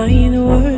mine were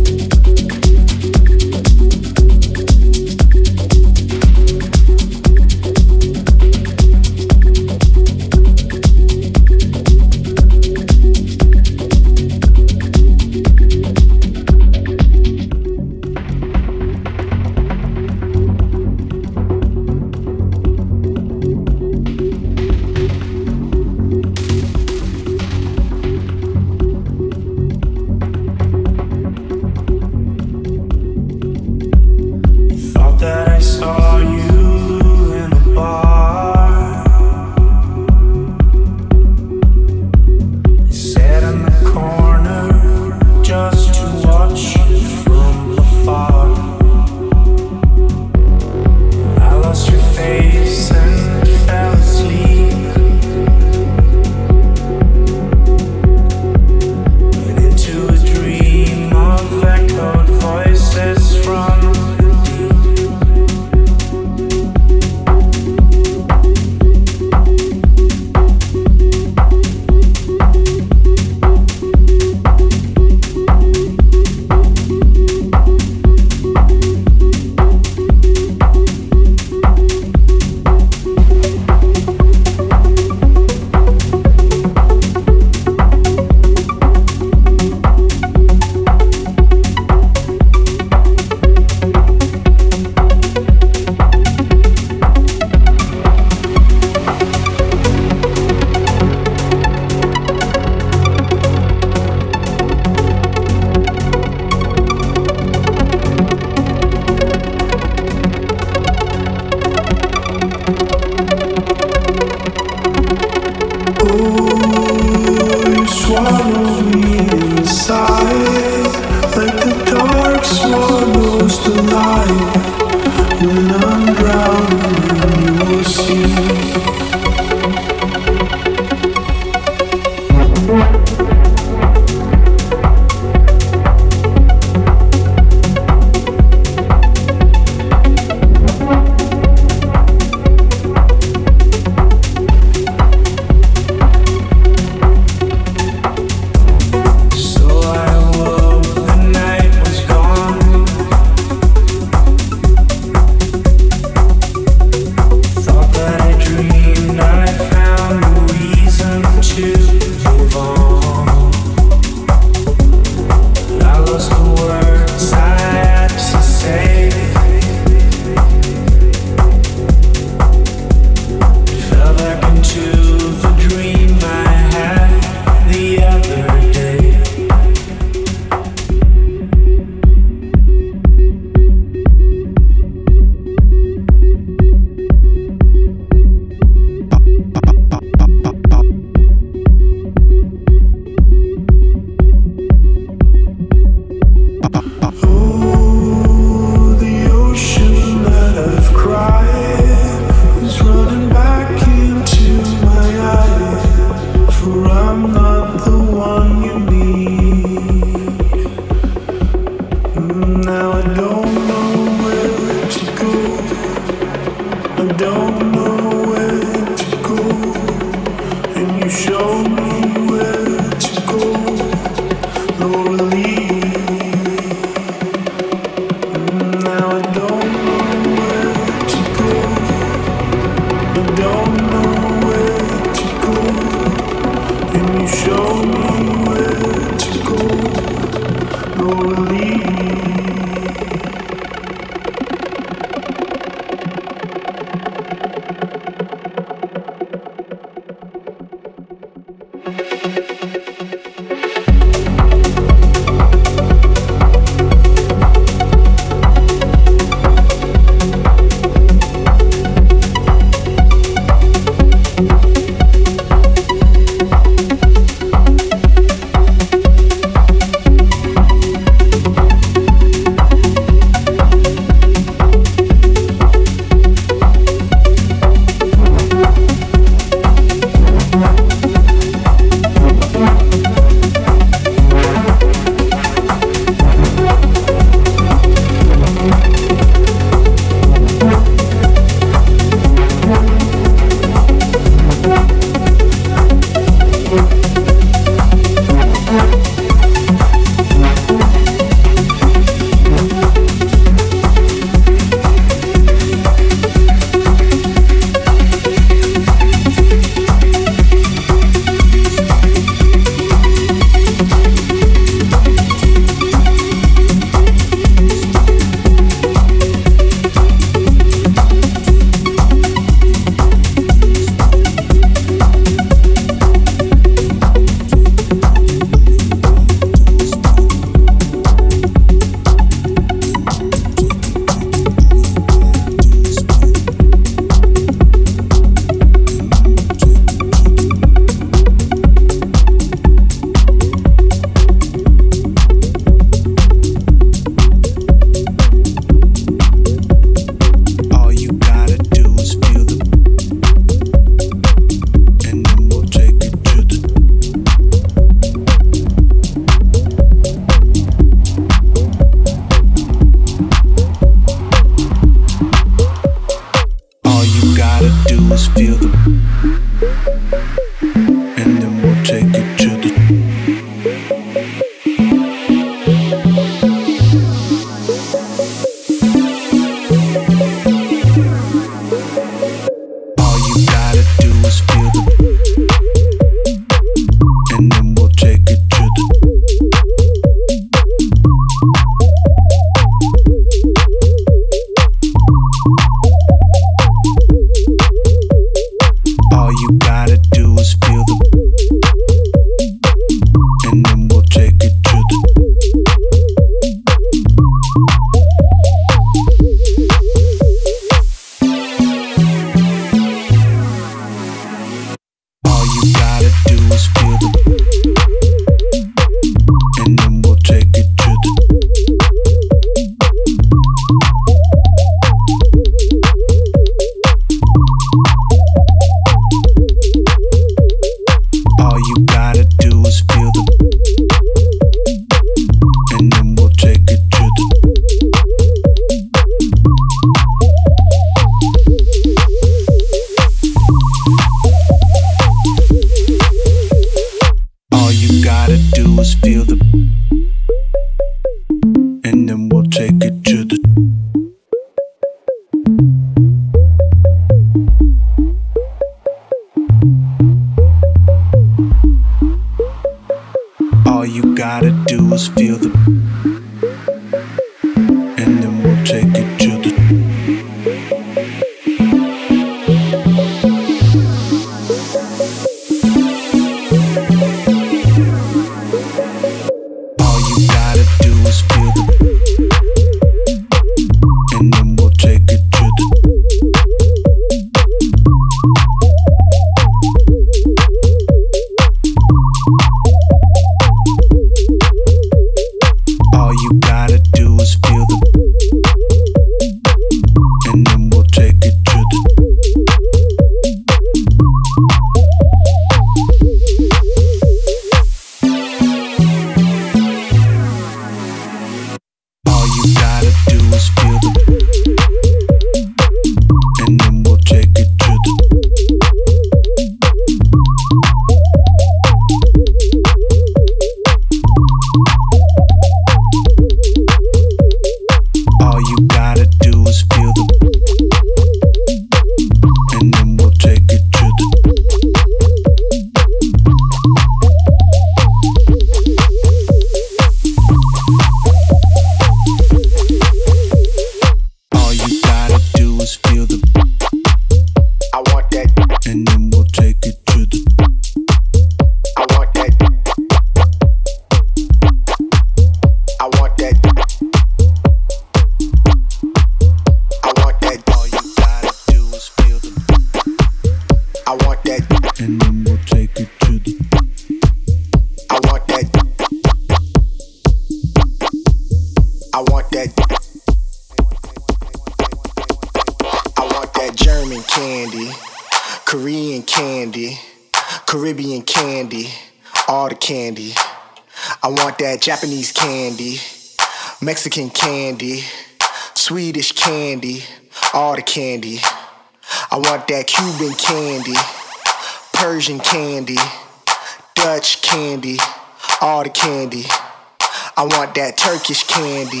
Turkish candy,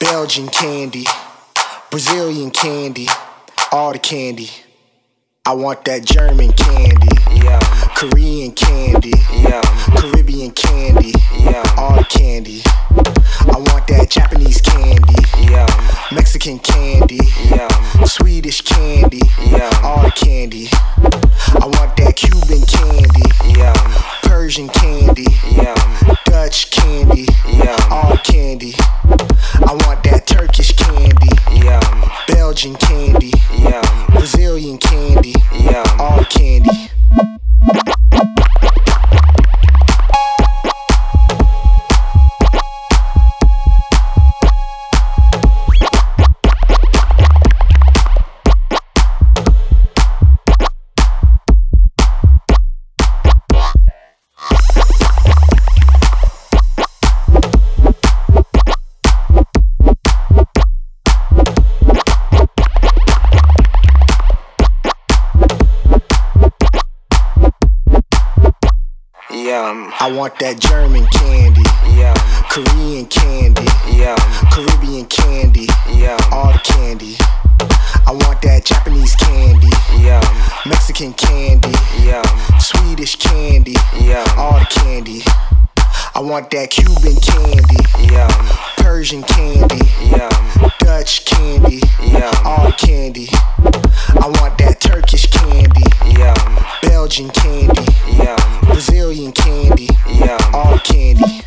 Belgian candy, Brazilian candy, all the candy. I want that German candy, yeah. Korean candy, yeah. Caribbean candy, yeah. all the candy. I want that Japanese candy, yeah. Mexican candy, yeah. Swedish candy, yeah. all the candy. I want that Cuban candy, yeah. Persian candy, yeah. Dutch candy, yeah. all candy. I want that Turkish candy, yeah. Belgian candy, yeah. Brazilian candy, yeah. all candy. Want that German candy, yeah. Korean candy, yeah. Caribbean candy, yeah. all the candy. I want that Japanese candy, yeah. Mexican candy, yeah. Swedish candy, yeah. all the candy. I want that Cuban candy, yeah. Persian candy, yeah. Dutch candy, yeah. all candy. I want that Turkish candy, yeah. Belgian candy, yeah. Brazilian candy, yeah. all candy.